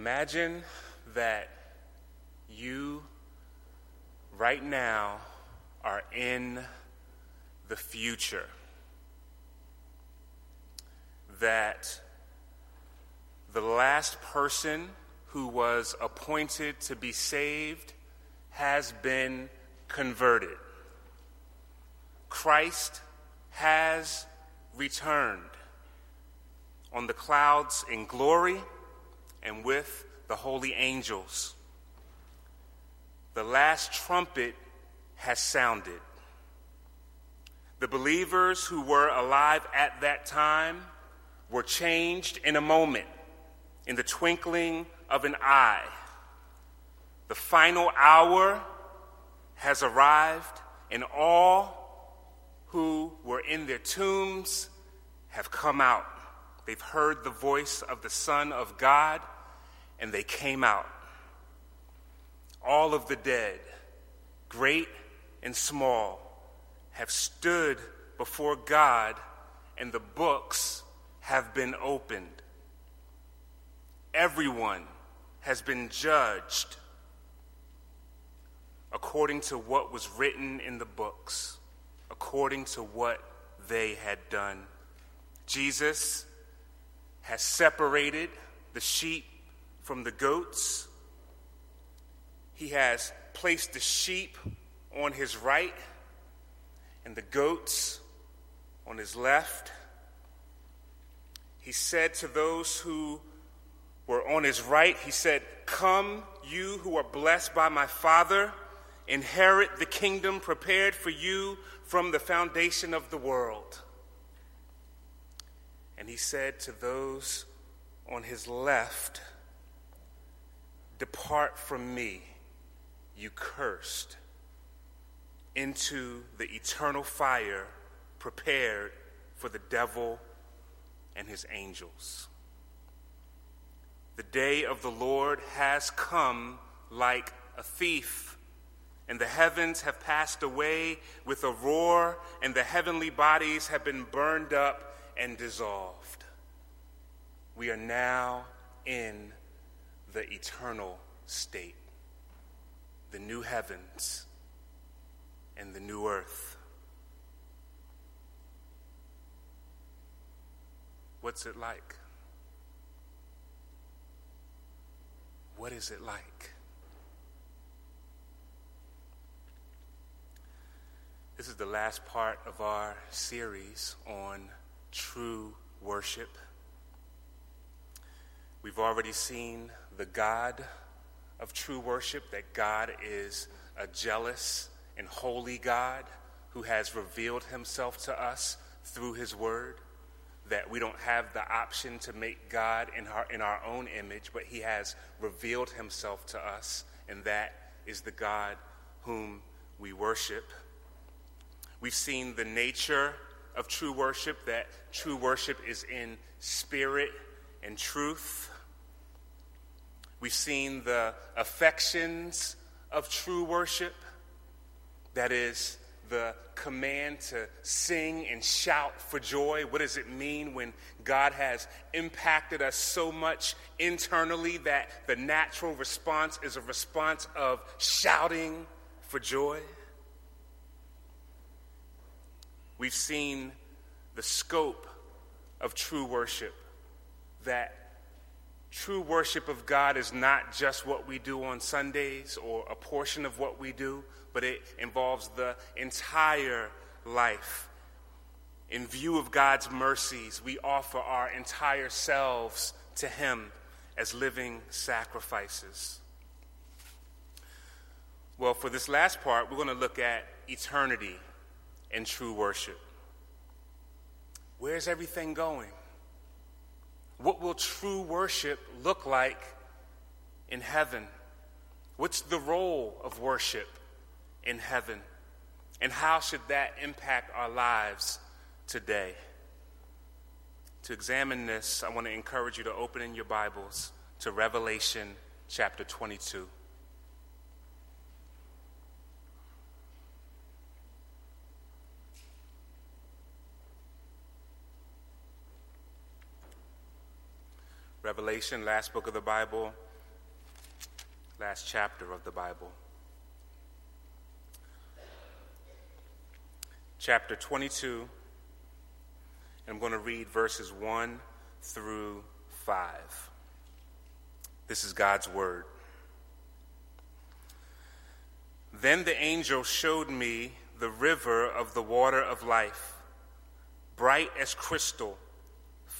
Imagine that you, right now, are in the future. That the last person who was appointed to be saved has been converted. Christ has returned on the clouds in glory and with the holy angels. The last trumpet has sounded. The believers who were alive at that time were changed in a moment, in the twinkling of an eye. The final hour has arrived, and all who were in their tombs have come out. They've heard the voice of the Son of God, and they came out. All of the dead, great and small, have stood before God, and the books have been opened. Everyone has been judged according to what was written in the books, according to what they had done. Jesus has separated the sheep from the goats. He has placed the sheep on his right and the goats on his left. He said to those who were on his right, He said, Come, you who are blessed by my Father, inherit the kingdom prepared for you from the foundation of the world. And he said to those on his left, Depart from me, you cursed, into the eternal fire prepared for the devil and his angels. The day of the Lord has come like a thief and the heavens have passed away with a roar, and the heavenly bodies have been burned up and dissolved. We are now in the eternal state, the new heavens and the new earth. What's it like? What is it like? This is the last part of our series on true worship. We've already seen the God of true worship, that God is a jealous and holy God who has revealed himself to us through his word, that we don't have the option to make God in our, in our own image, but he has revealed himself to us, and that is the God whom we worship. We've seen the nature of true worship, that true worship is in spirit and truth. We've seen the affections of true worship, that is, the command to sing and shout for joy. What does it mean when God has impacted us so much internally that the natural response is a response of shouting for joy? We've seen the scope of true worship, that true worship of God is not just what we do on Sundays or a portion of what we do, but it involves the entire life. In view of God's mercies, we offer our entire selves to Him as living sacrifices. Well, for this last part, we're going to look at eternity and true worship. Where's everything going? What will true worship look like in heaven? What's the role of worship in heaven? And how should that impact our lives today? To examine this, I want to encourage you to open in your Bibles to Revelation chapter 22. Revelation, last book of the Bible, last chapter of the Bible. Chapter 22, and I'm going to read verses 1 through 5. This is God's word. Then the angel showed me the river of the water of life, bright as crystal,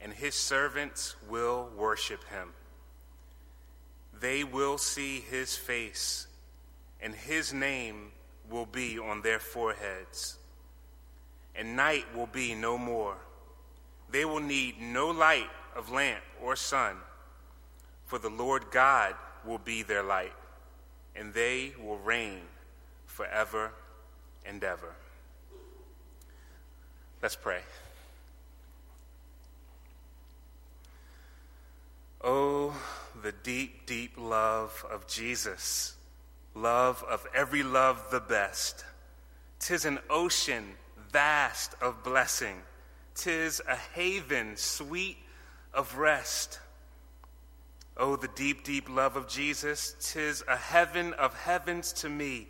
and his servants will worship him. They will see his face, and his name will be on their foreheads. And night will be no more. They will need no light of lamp or sun, for the Lord God will be their light and they will reign forever and ever. Let's pray. Oh, the deep, deep love of Jesus, love of every love the best. Tis an ocean vast of blessing, tis a haven sweet of rest. Oh, the deep, deep love of Jesus, tis a heaven of heavens to me,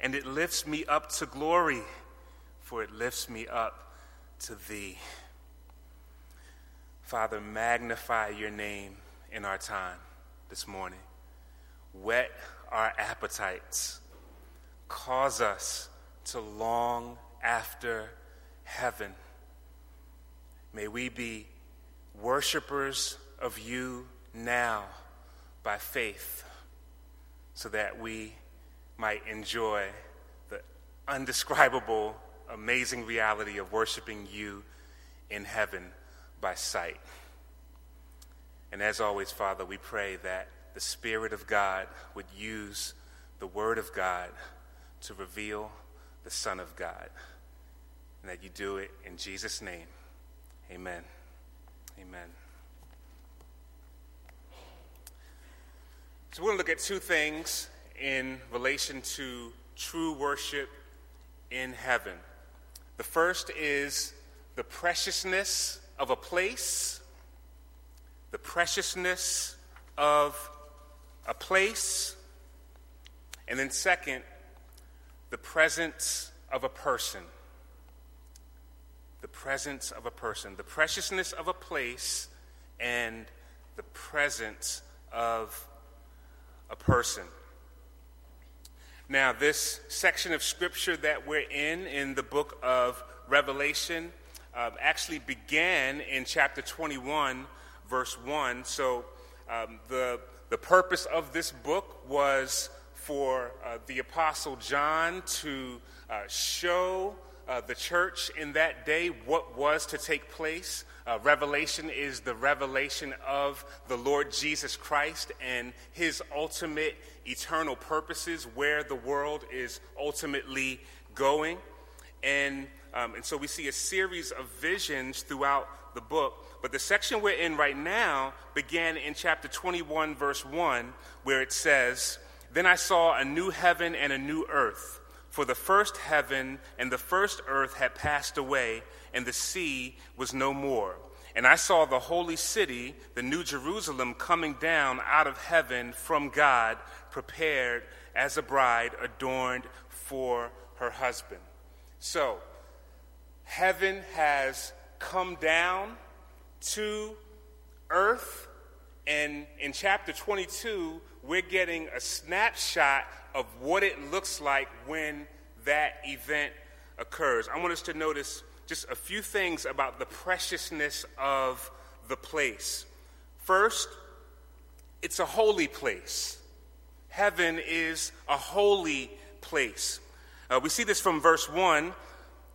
and it lifts me up to glory, for it lifts me up to thee. Father, magnify your name in our time this morning. Whet our appetites. Cause us to long after heaven. May we be worshipers of you now by faith so that we might enjoy the undescribable, amazing reality of worshiping you in heaven by sight. And as always, Father, we pray that the Spirit of God would use the Word of God to reveal the Son of God. And that you do it in Jesus' name. Amen. Amen. So, we're going to look at two things in relation to true worship in heaven. The first is the preciousness of a place, the preciousness of a place, and then, second, the presence of a person. The presence of a person, the preciousness of a place, and the presence of a person. Now, this section of scripture that we're in, in the book of Revelation, uh, actually began in chapter 21, verse 1. So, um, the, the purpose of this book was for uh, the Apostle John to uh, show uh, the church in that day what was to take place. Uh, revelation is the revelation of the Lord Jesus Christ and his ultimate eternal purposes, where the world is ultimately going. And, um, and so we see a series of visions throughout the book. But the section we're in right now began in chapter 21, verse 1, where it says, Then I saw a new heaven and a new earth. For the first heaven and the first earth had passed away, and the sea was no more. And I saw the holy city, the new Jerusalem, coming down out of heaven from God, prepared as a bride adorned for her husband. So, heaven has come down to earth, and in chapter 22, we're getting a snapshot of what it looks like when that event occurs. I want us to notice just a few things about the preciousness of the place. First, it's a holy place. Heaven is a holy place. Uh, we see this from verse 1.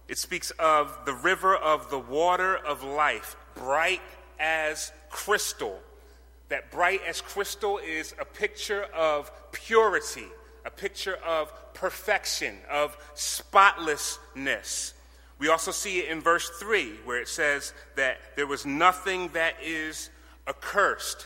It speaks of the river of the water of life, bright as crystal. That bright as crystal is a picture of purity, a picture of perfection, of spotlessness. We also see it in verse 3, where it says that there was nothing that is accursed.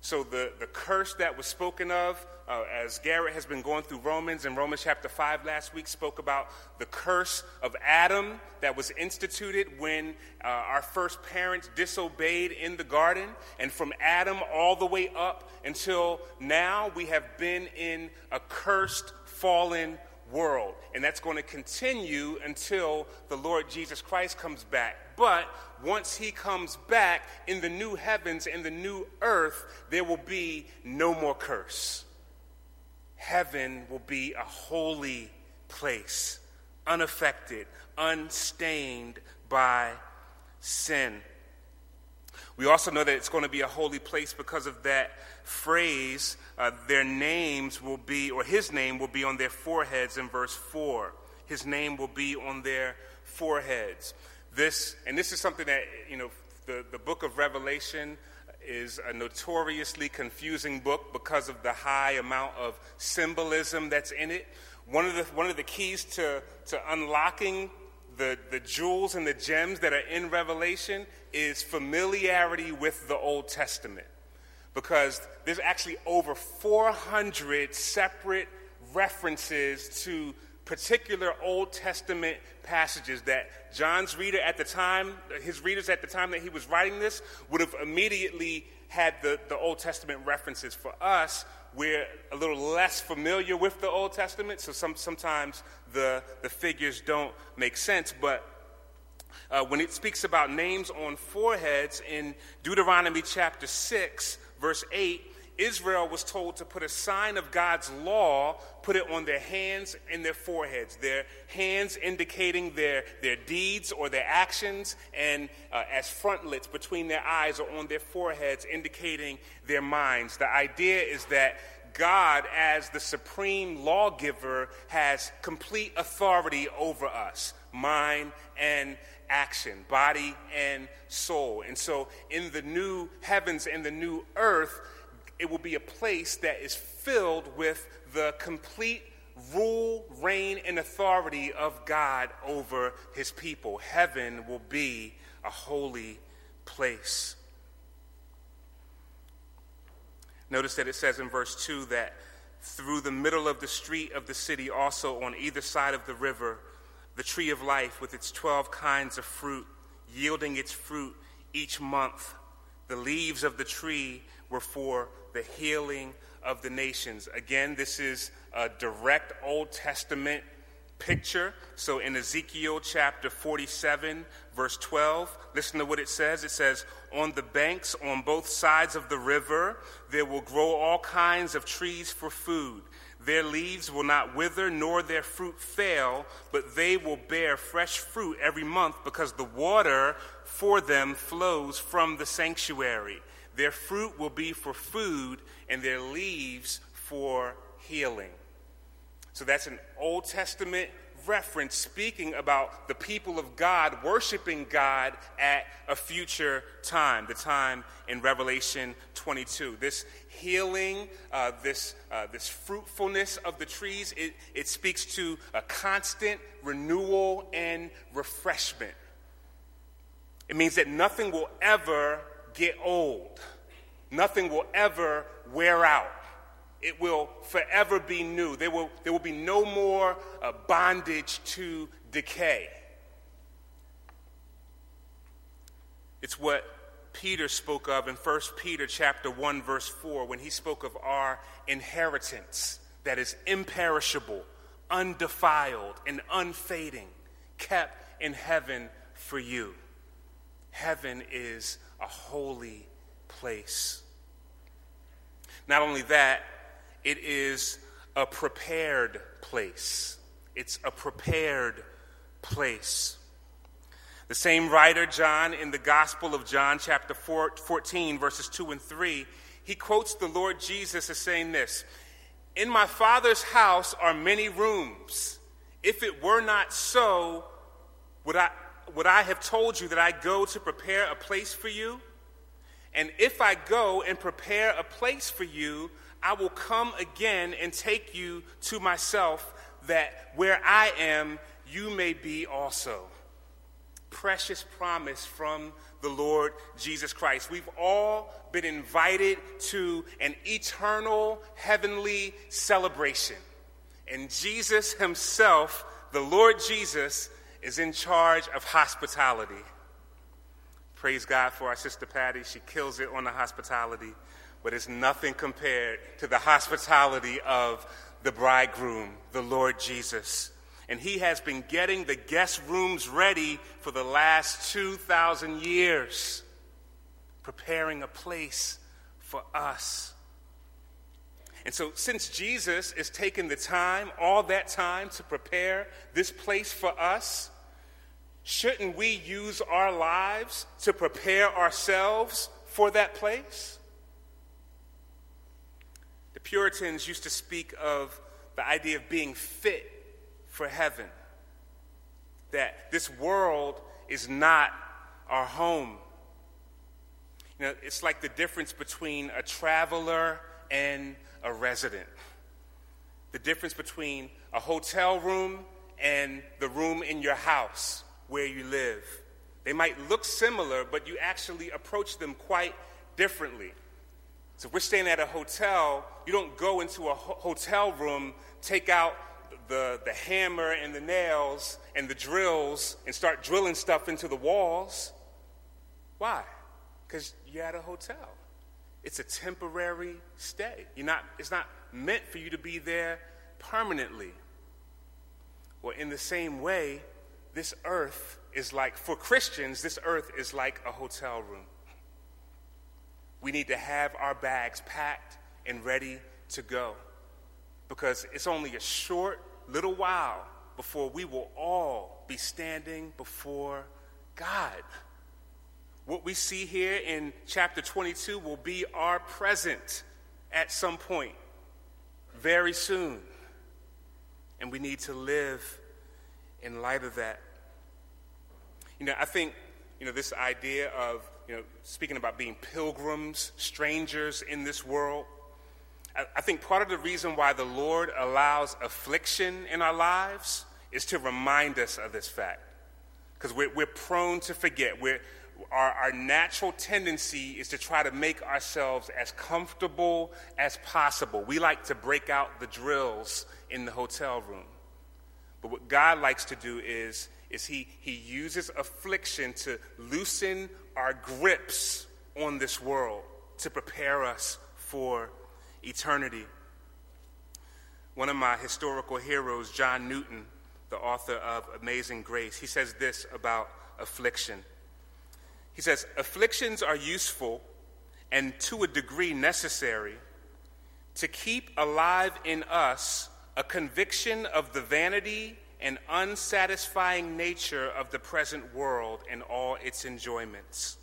So the, the curse that was spoken of, uh, as Garrett has been going through Romans, and Romans chapter 5 last week spoke about the curse of Adam that was instituted when uh, our first parents disobeyed in the garden. And from Adam all the way up until now, we have been in a cursed, fallen world. And that's going to continue until the Lord Jesus Christ comes back. But once he comes back in the new heavens and the new earth, there will be no more curse. Heaven will be a holy place, unaffected, unstained by sin. We also know that it's going to be a holy place because of that phrase, uh, their names will be, or his name will be on their foreheads in verse 4. His name will be on their foreheads. This, and this is something that, you know, the, the book of Revelation is a notoriously confusing book because of the high amount of symbolism that's in it. One of the, one of the keys to, to unlocking the, the jewels and the gems that are in Revelation is familiarity with the Old Testament. Because there's actually over 400 separate references to particular Old Testament passages that John's reader at the time, his readers at the time that he was writing this, would have immediately had the, the Old Testament references. For us, we're a little less familiar with the Old Testament, so some, sometimes the, the figures don't make sense. But uh, when it speaks about names on foreheads in Deuteronomy chapter 6, verse 8, Israel was told to put a sign of God's law, put it on their hands and their foreheads. Their hands indicating their, their deeds or their actions, and uh, as frontlets between their eyes or on their foreheads, indicating their minds. The idea is that God, as the supreme lawgiver, has complete authority over us, mind and action, body and soul. And so, in the new heavens and the new earth, it will be a place that is filled with the complete rule, reign, and authority of God over his people. Heaven will be a holy place. Notice that it says in verse 2 that through the middle of the street of the city, also on either side of the river, the tree of life with its 12 kinds of fruit, yielding its fruit each month. The leaves of the tree were for the healing of the nations. Again, this is a direct Old Testament picture. So in Ezekiel chapter 47, verse 12, listen to what it says. It says, On the banks on both sides of the river, there will grow all kinds of trees for food. Their leaves will not wither, nor their fruit fail, but they will bear fresh fruit every month because the water for them flows from the sanctuary. Their fruit will be for food, and their leaves for healing. So that's an Old Testament reference speaking about the people of God worshiping God at a future time, the time in Revelation 22. This healing, uh, this, uh, this fruitfulness of the trees, it, it speaks to a constant renewal and refreshment. It means that nothing will ever get old. Nothing will ever wear out. It will forever be new. There will, there will be no more uh, bondage to decay. It's what Peter spoke of in 1 Peter chapter 1 verse 4 when he spoke of our inheritance that is imperishable, undefiled, and unfading, kept in heaven for you. Heaven is a holy place. Not only that, it is a prepared place. It's a prepared place. The same writer, John, in the Gospel of John, chapter 14, verses 2 and 3, he quotes the Lord Jesus as saying this In my Father's house are many rooms. If it were not so, would I, would I have told you that I go to prepare a place for you? And if I go and prepare a place for you, I will come again and take you to myself, that where I am, you may be also. Precious promise from the Lord Jesus Christ. We've all been invited to an eternal heavenly celebration. And Jesus Himself, the Lord Jesus, is in charge of hospitality. Praise God for our sister Patty. She kills it on the hospitality, but it's nothing compared to the hospitality of the bridegroom, the Lord Jesus. And he has been getting the guest rooms ready for the last 2,000 years, preparing a place for us. And so, since Jesus is taking the time, all that time, to prepare this place for us, Shouldn't we use our lives to prepare ourselves for that place? The Puritans used to speak of the idea of being fit for heaven, that this world is not our home. You know, it's like the difference between a traveler and a resident. The difference between a hotel room and the room in your house where you live. They might look similar, but you actually approach them quite differently. So if we're staying at a hotel, you don't go into a ho- hotel room, take out the, the hammer and the nails and the drills and start drilling stuff into the walls. Why? Because you're at a hotel. It's a temporary stay. You're not, it's not meant for you to be there permanently. Well, in the same way, this earth is like, for Christians, this earth is like a hotel room. We need to have our bags packed and ready to go because it's only a short little while before we will all be standing before God. What we see here in chapter 22 will be our present at some point very soon. And we need to live in light of that. You know, I think, you know, this idea of, you know, speaking about being pilgrims, strangers in this world, I, I think part of the reason why the Lord allows affliction in our lives is to remind us of this fact. Because we're, we're prone to forget. We're, our, our natural tendency is to try to make ourselves as comfortable as possible. We like to break out the drills in the hotel room. But what God likes to do is, is he, he uses affliction to loosen our grips on this world to prepare us for eternity. One of my historical heroes, John Newton, the author of Amazing Grace, he says this about affliction. He says, Afflictions are useful and to a degree necessary to keep alive in us a conviction of the vanity and unsatisfying nature of the present world and all its enjoyments,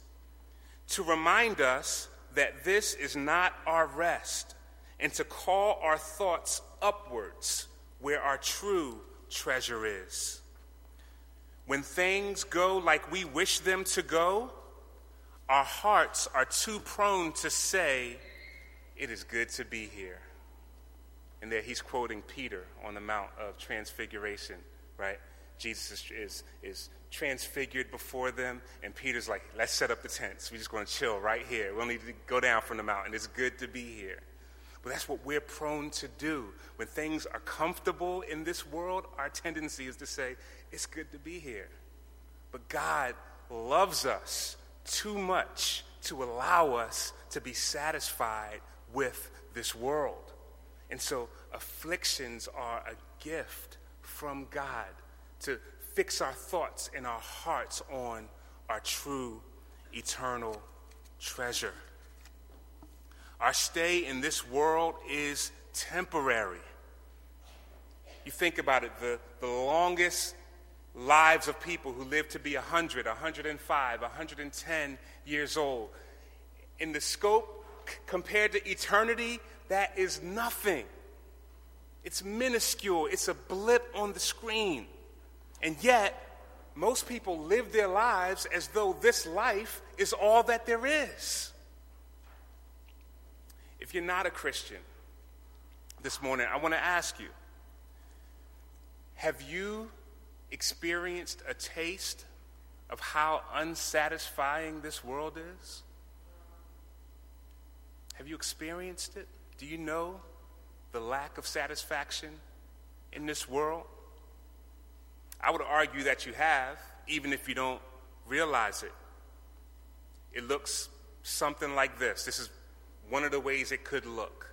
to remind us that this is not our rest, and to call our thoughts upwards where our true treasure is. When things go like we wish them to go, our hearts are too prone to say, It is good to be here. And there he's quoting Peter on the Mount of Transfiguration, right? Jesus is, is, is transfigured before them, and Peter's like, let's set up the tents. We're just going to chill right here. We don't need to go down from the mountain. It's good to be here. But that's what we're prone to do. When things are comfortable in this world, our tendency is to say, it's good to be here. But God loves us too much to allow us to be satisfied with this world. And so afflictions are a gift from God to fix our thoughts and our hearts on our true eternal treasure. Our stay in this world is temporary. You think about it, the, the longest lives of people who live to be 100, 105, 110 years old. In the scope compared to eternity, that is nothing. It's minuscule, it's a blip on the screen. And yet, most people live their lives as though this life is all that there is. If you're not a Christian, this morning, I want to ask you have you experienced a taste of how unsatisfying this world is? Have you experienced it? Do you know the lack of satisfaction in this world? I would argue that you have, even if you don't realize it. It looks something like this. This is one of the ways it could look.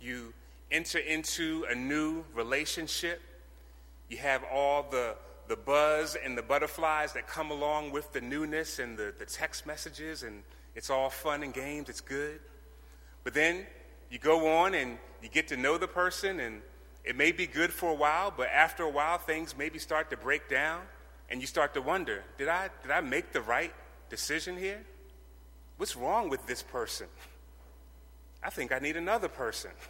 You enter into a new relationship, you have all the, the buzz and the butterflies that come along with the newness and the, the text messages, and it's all fun and games, it's good. But then you go on and you get to know the person, and it may be good for a while, but after a while, things maybe start to break down, and you start to wonder did I, did I make the right decision here? What's wrong with this person? I think I need another person.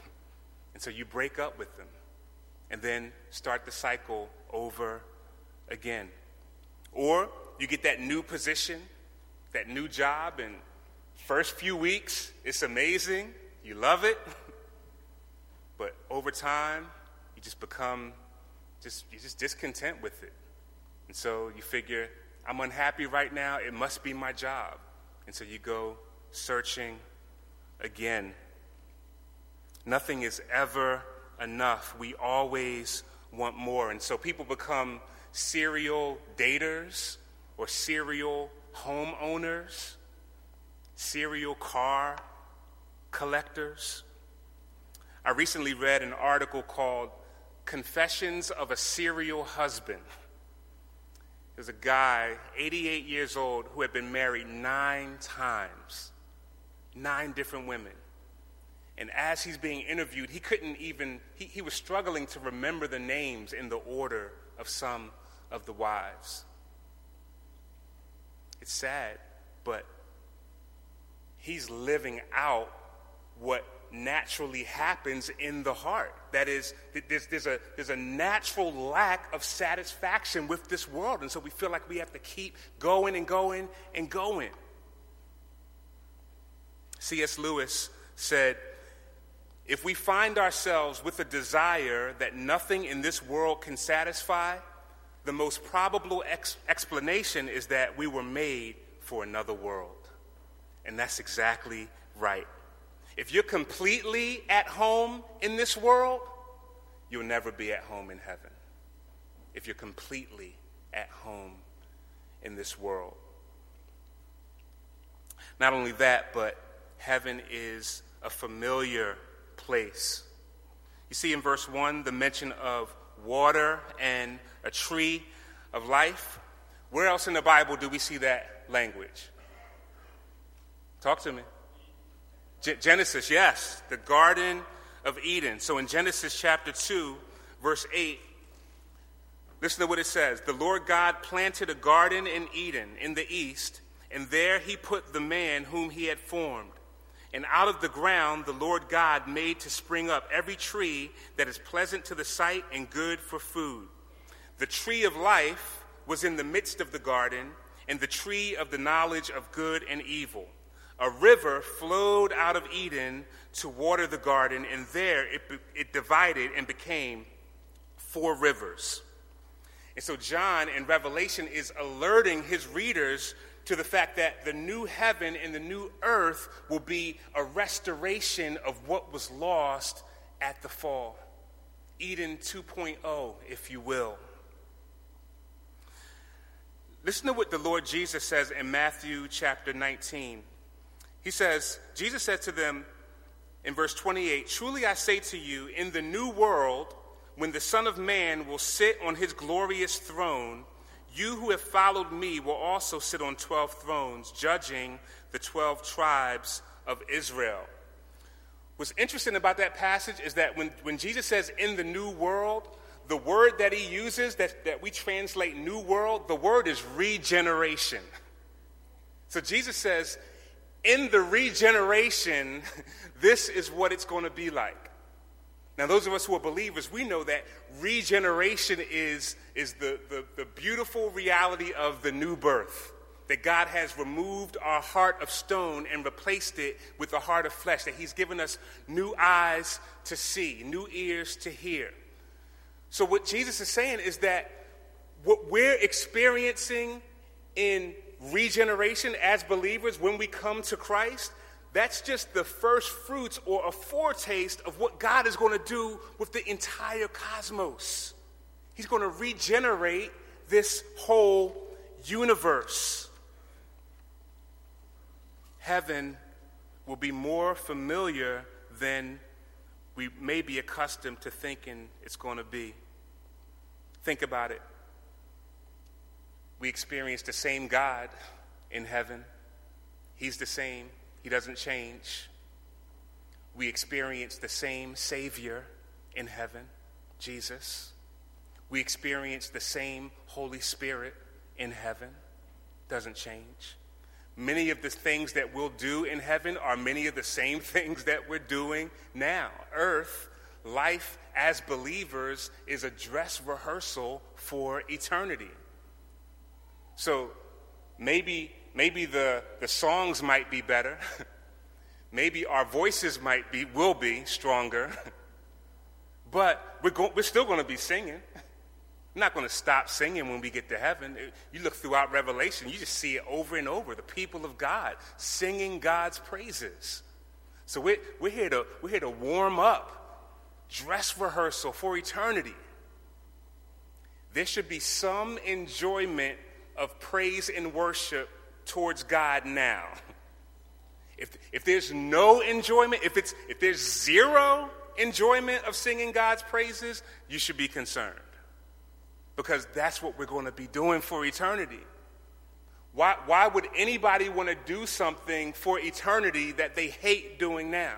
And so you break up with them and then start the cycle over again. Or you get that new position, that new job, and first few weeks, it's amazing. You love it. But over time, you just become just you're just discontent with it. And so you figure, I'm unhappy right now, it must be my job. And so you go searching again. Nothing is ever enough. We always want more. And so people become serial daters or serial homeowners, serial car collectors. I recently read an article called Confessions of a Serial Husband. There's a guy, 88 years old, who had been married nine times, nine different women. And as he's being interviewed, he couldn't even, he, he was struggling to remember the names in the order of some of the wives. It's sad, but he's living out what naturally happens in the heart. That is, there's, there's, a, there's a natural lack of satisfaction with this world. And so we feel like we have to keep going and going and going. C.S. Lewis said, if we find ourselves with a desire that nothing in this world can satisfy, the most probable ex- explanation is that we were made for another world. And that's exactly right. If you're completely at home in this world, you'll never be at home in heaven. If you're completely at home in this world. Not only that, but heaven is a familiar place. You see in verse 1 the mention of water and a tree of life. Where else in the Bible do we see that language? Talk to me. Genesis, yes, the Garden of Eden. So in Genesis chapter 2, verse 8, listen to what it says The Lord God planted a garden in Eden in the east, and there he put the man whom he had formed. And out of the ground the Lord God made to spring up every tree that is pleasant to the sight and good for food. The tree of life was in the midst of the garden, and the tree of the knowledge of good and evil a river flowed out of Eden to water the garden, and there it, it divided and became four rivers. And so, John in Revelation is alerting his readers to the fact that the new heaven and the new earth will be a restoration of what was lost at the fall. Eden 2.0, if you will. Listen to what the Lord Jesus says in Matthew chapter 19. He says, Jesus said to them in verse 28 Truly I say to you, in the new world, when the Son of Man will sit on his glorious throne, you who have followed me will also sit on 12 thrones, judging the 12 tribes of Israel. What's interesting about that passage is that when, when Jesus says in the new world, the word that he uses that, that we translate new world, the word is regeneration. So Jesus says, in the regeneration, this is what it's going to be like. Now, those of us who are believers, we know that regeneration is, is the, the, the beautiful reality of the new birth. that God has removed our heart of stone and replaced it with a heart of flesh, that He's given us new eyes to see, new ears to hear. So, what Jesus is saying is that what we're experiencing in regeneration as believers when we come to Christ, that's just the first fruits or a foretaste of what God is going to do with the entire cosmos. He's going to regenerate this whole universe. Heaven will be more familiar than we may be accustomed to thinking it's going to be. Think about it. We experience the same God in heaven, He's the same, He doesn't change. We experience the same Savior in heaven, Jesus. We experience the same Holy Spirit in heaven, doesn't change. Many of the things that we'll do in heaven are many of the same things that we're doing now. Earth, life as believers, is a dress rehearsal for eternity. So maybe, maybe the, the songs might be better. maybe our voices might be, will be stronger. but we're, go- we're still going to be singing. I'm not going to stop singing when we get to heaven. You look throughout Revelation, you just see it over and over the people of God singing God's praises. So we're, we're, here, to, we're here to warm up, dress rehearsal for eternity. There should be some enjoyment of praise and worship towards God now. If, if there's no enjoyment, if, it's, if there's zero enjoyment of singing God's praises, you should be concerned. Because that's what we're going to be doing for eternity. Why, why would anybody want to do something for eternity that they hate doing now?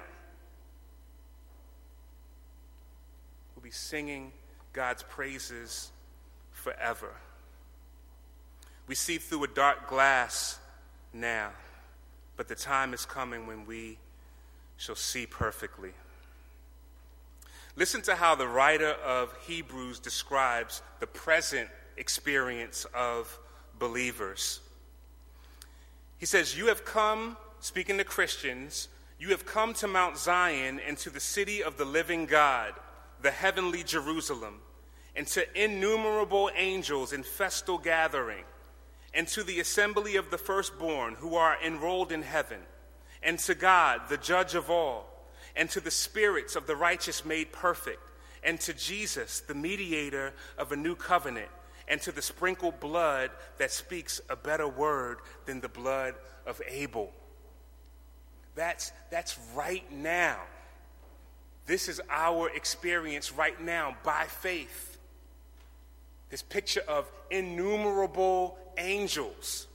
We'll be singing God's praises forever. We see through a dark glass now, but the time is coming when we shall see perfectly. Listen to how the writer of Hebrews describes the present experience of believers. He says, You have come, speaking to Christians, you have come to Mount Zion and to the city of the living God, the heavenly Jerusalem, and to innumerable angels in festal gathering and to the assembly of the firstborn who are enrolled in heaven, and to God, the judge of all, and to the spirits of the righteous made perfect, and to Jesus, the mediator of a new covenant, and to the sprinkled blood that speaks a better word than the blood of Abel. That's, that's right now. This is our experience right now by faith. This picture of innumerable angels.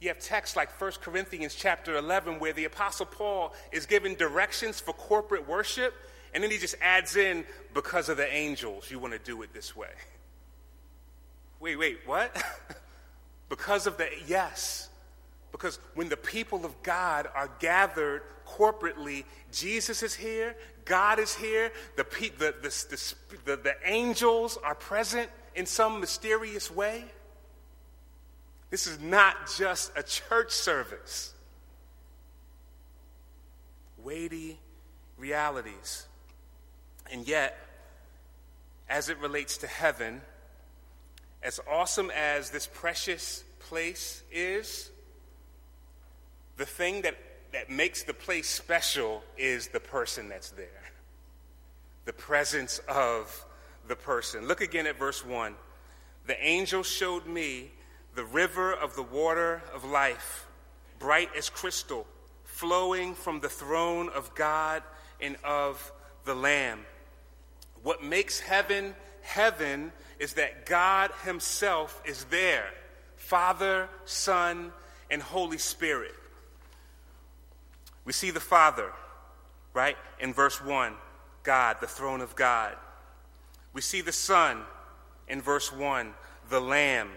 You have texts like 1 Corinthians chapter 11 where the apostle Paul is given directions for corporate worship and then he just adds in because of the angels you want to do it this way. Wait, wait, what? because of the yes. Because when the people of God are gathered corporately, Jesus is here, God is here, the, the, the, the, the angels are present in some mysterious way. This is not just a church service. Weighty realities. And yet, as it relates to heaven, as awesome as this precious place is, the thing that, that makes the place special is the person that's there. The presence of the person. Look again at verse 1. The angel showed me the river of the water of life, bright as crystal, flowing from the throne of God and of the Lamb. What makes heaven heaven is that God Himself is there Father, Son, and Holy Spirit. We see the Father, right, in verse 1 God, the throne of God. We see the Son in verse 1, the Lamb.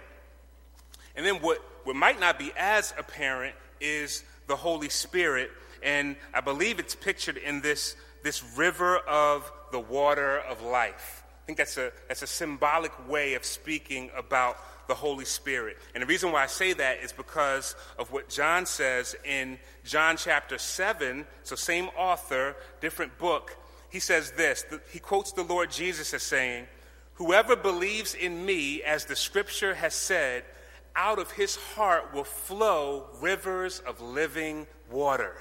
And then what, what might not be as apparent is the Holy Spirit. And I believe it's pictured in this, this river of the water of life. I think that's a, that's a symbolic way of speaking about the Holy Spirit. And the reason why I say that is because of what John says in John chapter 7. So, same author, different book. He says this. He quotes the Lord Jesus as saying, Whoever believes in me, as the scripture has said, out of his heart will flow rivers of living water.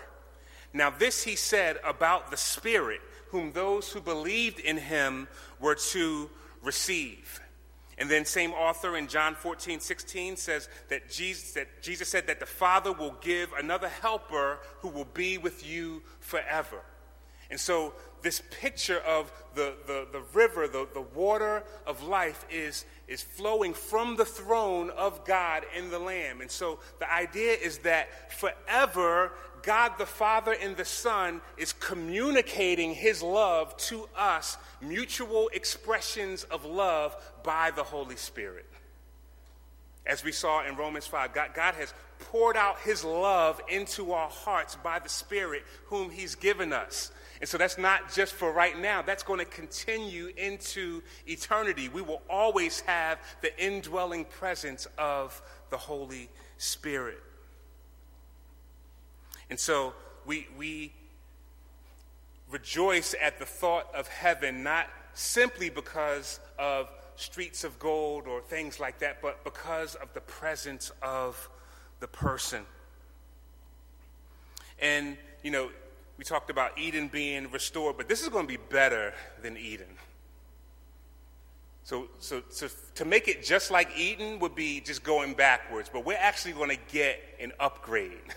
Now, this he said about the Spirit, whom those who believed in him were to receive. And then, same author in John 14, 16 says that Jesus, that Jesus said that the Father will give another helper who will be with you forever. And so, this picture of the, the, the river, the, the water of life, is, is flowing from the throne of God in the Lamb. And so, the idea is that forever God the Father and the Son is communicating his love to us, mutual expressions of love by the Holy Spirit. As we saw in Romans 5, God, God has poured out his love into our hearts by the Spirit whom he's given us. And so that's not just for right now, that's going to continue into eternity. We will always have the indwelling presence of the Holy Spirit. And so we, we rejoice at the thought of heaven, not simply because of streets of gold or things like that, but because of the presence of the person. And, you know, we talked about Eden being restored, but this is going to be better than Eden. So, so, so to make it just like Eden would be just going backwards, but we're actually going to get an upgrade.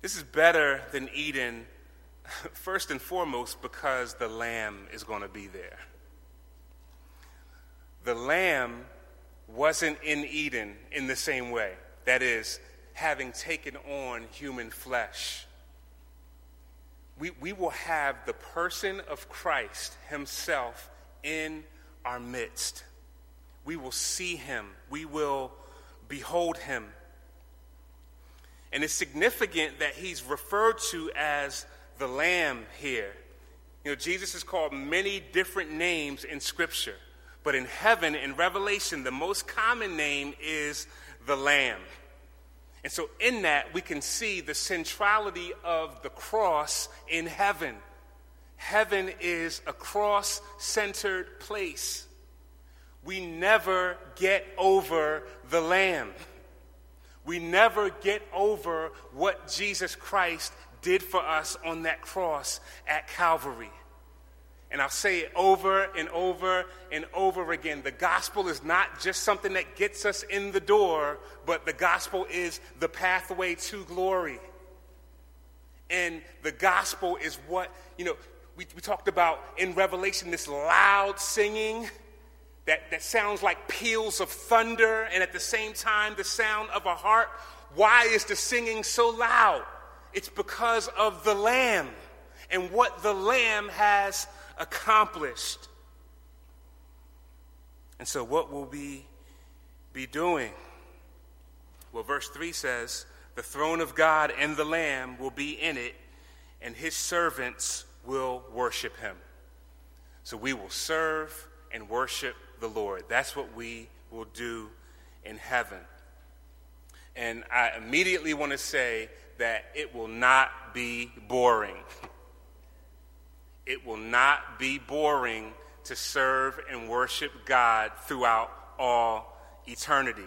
This is better than Eden, first and foremost, because the Lamb is going to be there. The Lamb wasn't in Eden in the same way. That is, having taken on human flesh. We, we will have the person of Christ Himself in our midst. We will see Him, we will behold Him. And it's significant that he's referred to as the Lamb here. You know, Jesus is called many different names in Scripture, but in heaven, in Revelation, the most common name is the Lamb. And so, in that, we can see the centrality of the cross in heaven. Heaven is a cross centered place. We never get over the Lamb we never get over what Jesus Christ did for us on that cross at Calvary. And I'll say it over and over and over again. The gospel is not just something that gets us in the door, but the gospel is the pathway to glory. And the gospel is what, you know, we, we talked about in Revelation this loud singing that, that sounds like peals of thunder and at the same time the sound of a harp. Why is the singing so loud? It's because of the Lamb and what the Lamb has accomplished. And so, what will we be doing? Well, verse 3 says, The throne of God and the Lamb will be in it, and his servants will worship him. So, we will serve and worship the Lord. That's what we will do in heaven. And I immediately want to say that it will not be boring. It will not be boring to serve and worship God throughout all eternity.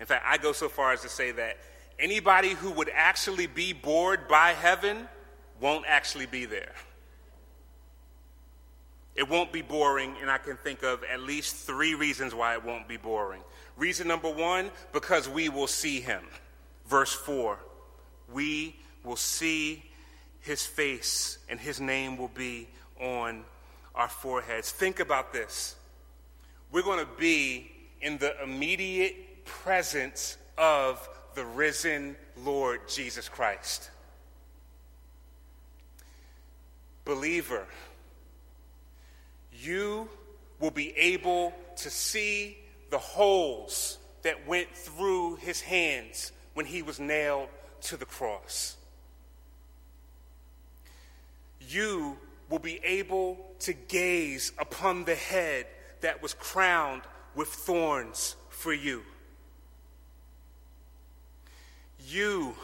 In fact, I go so far as to say that anybody who would actually be bored by heaven won't actually be there. It won't be boring, and I can think of at least three reasons why it won't be boring. Reason number one, because we will see him. Verse 4 We will see his face, and his name will be on our foreheads. Think about this. We're going to be in the immediate presence of the risen Lord Jesus Christ. Believer, you will be able to see the holes that went through his hands when he was nailed to the cross. You will be able to gaze upon the head that was crowned with thorns for you. You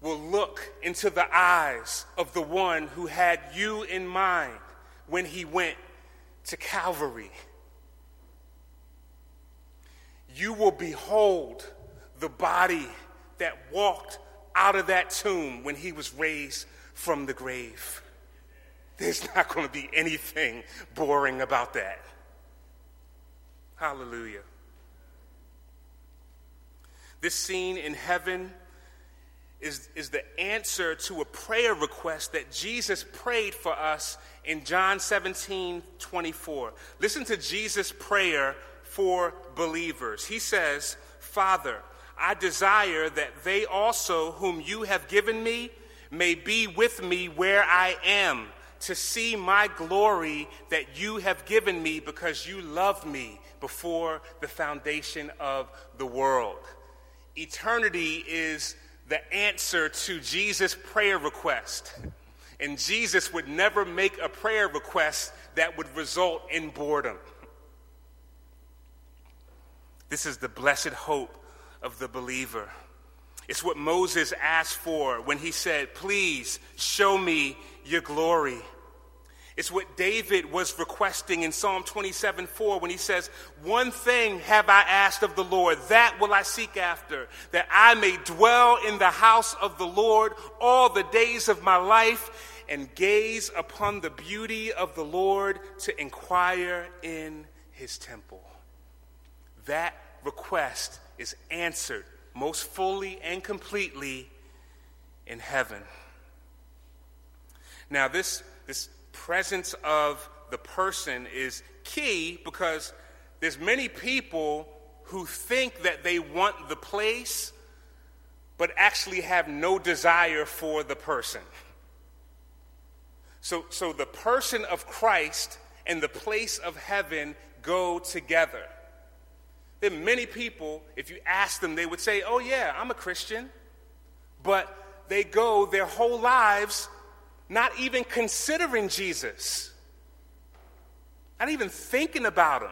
will look into the eyes of the one who had you in mind when he went to Calvary. You will behold the body that walked out of that tomb when he was raised from the grave. There's not going to be anything boring about that. Hallelujah. This scene in heaven is, is the answer to a prayer request that Jesus prayed for us in John 17 24. Listen to Jesus' prayer for believers. He says, Father, I desire that they also, whom you have given me, may be with me where I am, to see my glory that you have given me because you loved me before the foundation of the world. Eternity is the answer to Jesus' prayer request. And Jesus would never make a prayer request that would result in boredom. This is the blessed hope of the believer. It's what Moses asked for when he said, Please show me your glory. It's what David was requesting in Psalm 27 4 when he says, One thing have I asked of the Lord, that will I seek after, that I may dwell in the house of the Lord all the days of my life and gaze upon the beauty of the Lord to inquire in his temple. That request is answered most fully and completely in heaven. Now, this, this presence of the person is key because there's many people who think that they want the place but actually have no desire for the person. So, so the person of Christ and the place of heaven go together. Many people, if you ask them, they would say, Oh, yeah, I'm a Christian. But they go their whole lives not even considering Jesus, not even thinking about him.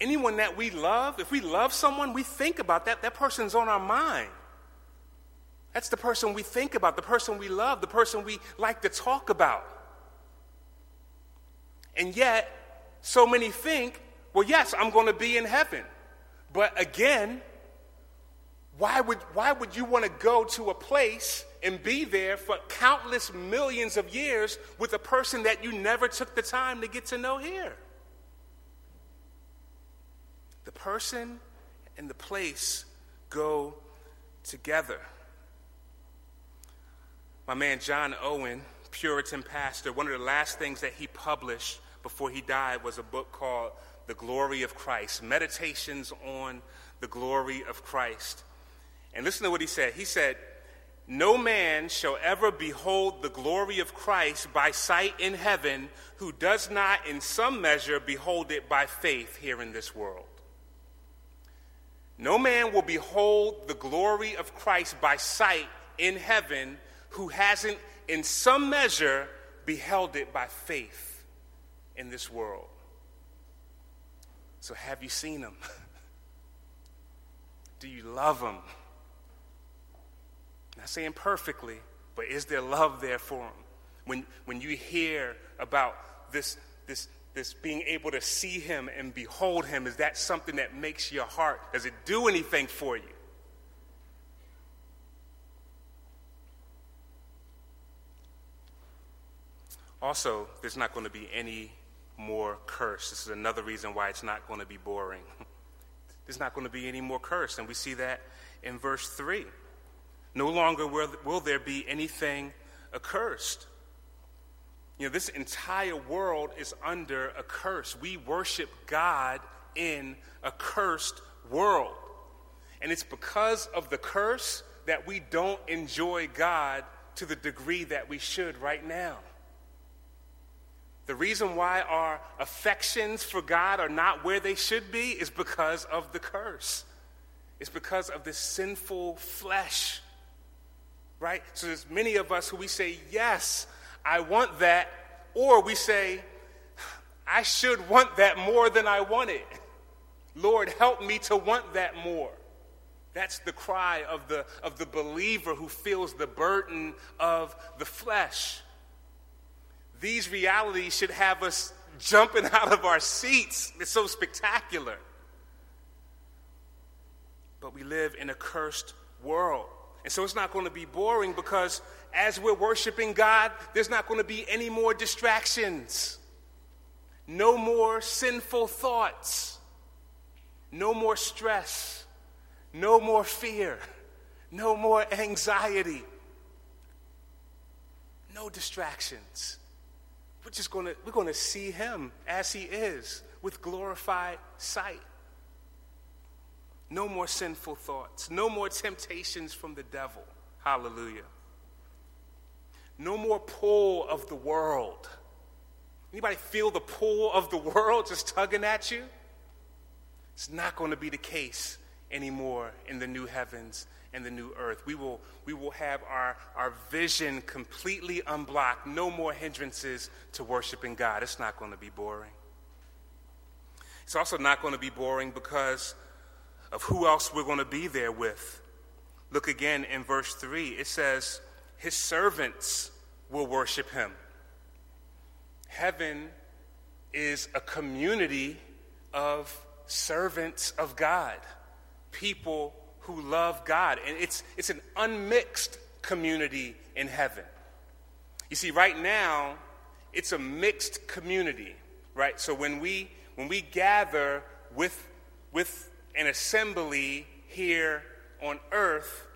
Anyone that we love, if we love someone, we think about that. That person's on our mind. That's the person we think about, the person we love, the person we like to talk about. And yet, so many think well, yes, I'm going to be in heaven. But again, why would, why would you want to go to a place and be there for countless millions of years with a person that you never took the time to get to know here? The person and the place go together. My man John Owen, Puritan pastor, one of the last things that he published before he died was a book called the glory of Christ, meditations on the glory of Christ. And listen to what he said. He said, No man shall ever behold the glory of Christ by sight in heaven who does not, in some measure, behold it by faith here in this world. No man will behold the glory of Christ by sight in heaven who hasn't, in some measure, beheld it by faith in this world. So, have you seen him? Do you love him? Not saying perfectly, but is there love there for him? When, when you hear about this, this, this being able to see him and behold him, is that something that makes your heart? Does it do anything for you? Also, there's not going to be any more curse. This is another reason why it's not going to be boring. There's not going to be any more curse. And we see that in verse 3. No longer will, will there be anything accursed. You know, this entire world is under a curse. We worship God in a cursed world. And it's because of the curse that we don't enjoy God to the degree that we should right now. The reason why our affections for God are not where they should be is because of the curse. It's because of this sinful flesh. Right? So there's many of us who we say, Yes, I want that, or we say, I should want that more than I want it. Lord, help me to want that more. That's the cry of the, of the believer who feels the burden of the flesh. These realities should have us jumping out of our seats. It's so spectacular. But we live in a cursed world. And so it's not going to be boring because as we're worshiping God, there's not going to be any more distractions, no more sinful thoughts, no more stress, no more fear, no more anxiety, no distractions. We're just going to, we're going to see Him as He is with glorified sight. No more sinful thoughts. No more temptations from the devil. Hallelujah. No more pull of the world. Anybody feel the pull of the world just tugging at you? It's not going to be the case anymore in the new heavens and the new earth. We will, we will have our, our vision completely unblocked, no more hindrances to worshiping God. It's not going to be boring. It's also not going to be boring because of who else we're going to be there with. Look again in verse 3. It says, His servants will worship him. Heaven is a community of servants of God, people who love God. And it's, it's an unmixed community in heaven. You see, right now, it's a mixed community, right? So when we, when we gather with, with an assembly here on earth,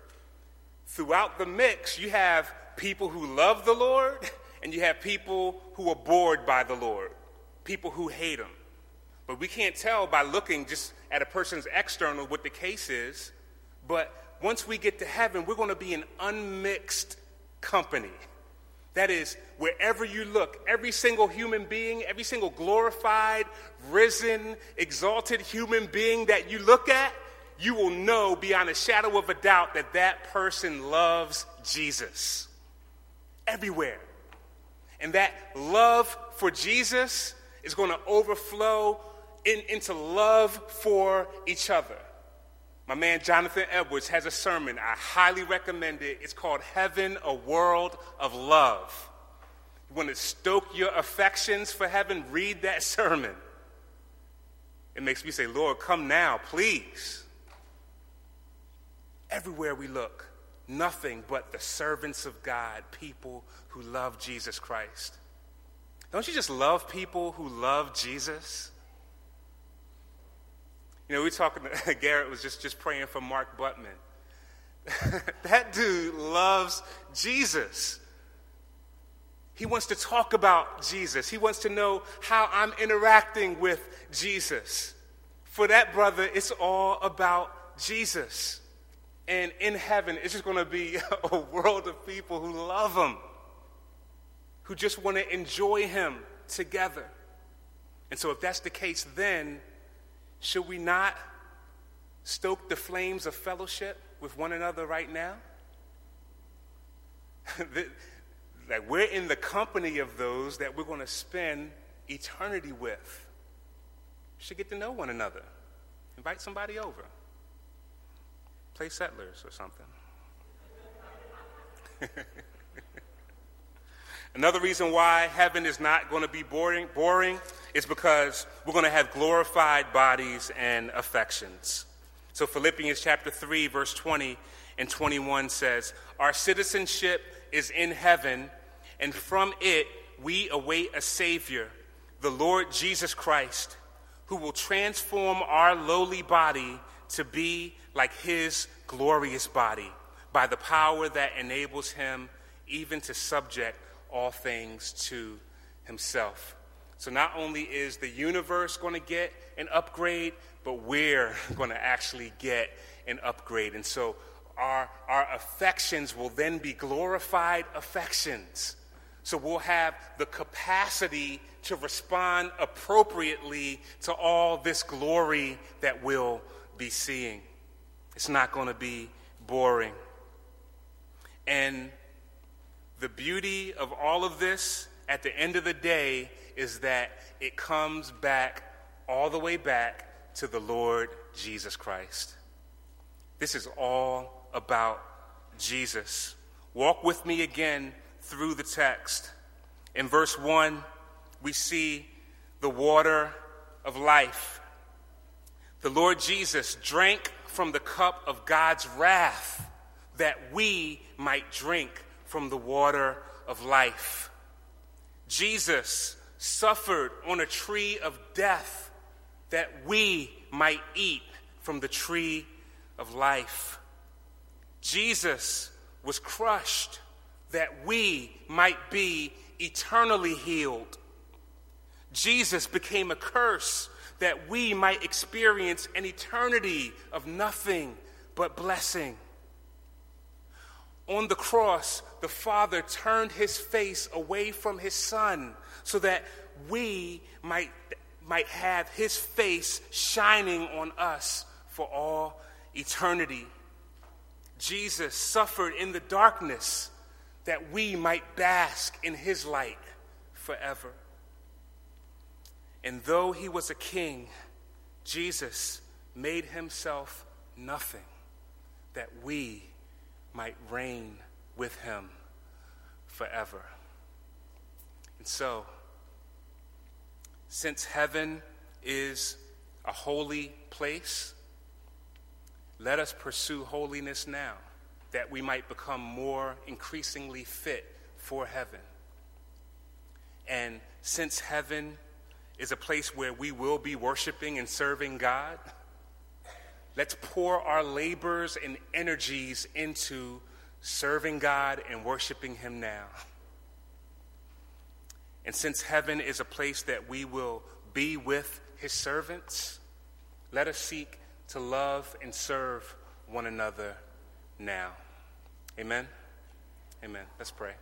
throughout the mix, you have people who love the Lord and you have people who are bored by the Lord, people who hate Him. But we can't tell by looking just at a person's external what the case is. But once we get to heaven, we're going to be an unmixed company. That is, wherever you look, every single human being, every single glorified, risen, exalted human being that you look at, you will know beyond a shadow of a doubt that that person loves Jesus. Everywhere. And that love for Jesus is going to overflow in, into love for each other. My man Jonathan Edwards has a sermon. I highly recommend it. It's called Heaven, a World of Love. You want to stoke your affections for heaven? Read that sermon. It makes me say, Lord, come now, please. Everywhere we look, nothing but the servants of God, people who love Jesus Christ. Don't you just love people who love Jesus? You know, we talking, Garrett was just, just praying for Mark Buttman. that dude loves Jesus. He wants to talk about Jesus. He wants to know how I'm interacting with Jesus. For that brother, it's all about Jesus. And in heaven, it's just going to be a world of people who love him, who just want to enjoy him together. And so, if that's the case, then should we not stoke the flames of fellowship with one another right now? that we're in the company of those that we're going to spend eternity with. Should get to know one another. Invite somebody over. Play settlers or something. Another reason why heaven is not going to be boring, boring is because we're going to have glorified bodies and affections. So Philippians chapter 3 verse 20 and 21 says, "Our citizenship is in heaven, and from it we await a savior, the Lord Jesus Christ, who will transform our lowly body to be like his glorious body by the power that enables him even to subject all things to himself. So not only is the universe going to get an upgrade, but we're going to actually get an upgrade. And so our, our affections will then be glorified affections. So we'll have the capacity to respond appropriately to all this glory that we'll be seeing. It's not going to be boring. And the beauty of all of this at the end of the day is that it comes back, all the way back to the Lord Jesus Christ. This is all about Jesus. Walk with me again through the text. In verse 1, we see the water of life. The Lord Jesus drank from the cup of God's wrath that we might drink from the water of life. Jesus suffered on a tree of death that we might eat from the tree of life. Jesus was crushed that we might be eternally healed. Jesus became a curse that we might experience an eternity of nothing but blessing. On the cross, the Father turned his face away from his Son so that we might, might have his face shining on us for all eternity. Jesus suffered in the darkness that we might bask in his light forever. And though he was a king, Jesus made himself nothing that we might reign with him forever. And so, since heaven is a holy place, let us pursue holiness now that we might become more increasingly fit for heaven. And since heaven is a place where we will be worshiping and serving God, let's pour our labors and energies into serving God and worshiping Him now. And since heaven is a place that we will be with His servants, let us seek to love and serve one another now. Amen. Amen. Let's pray.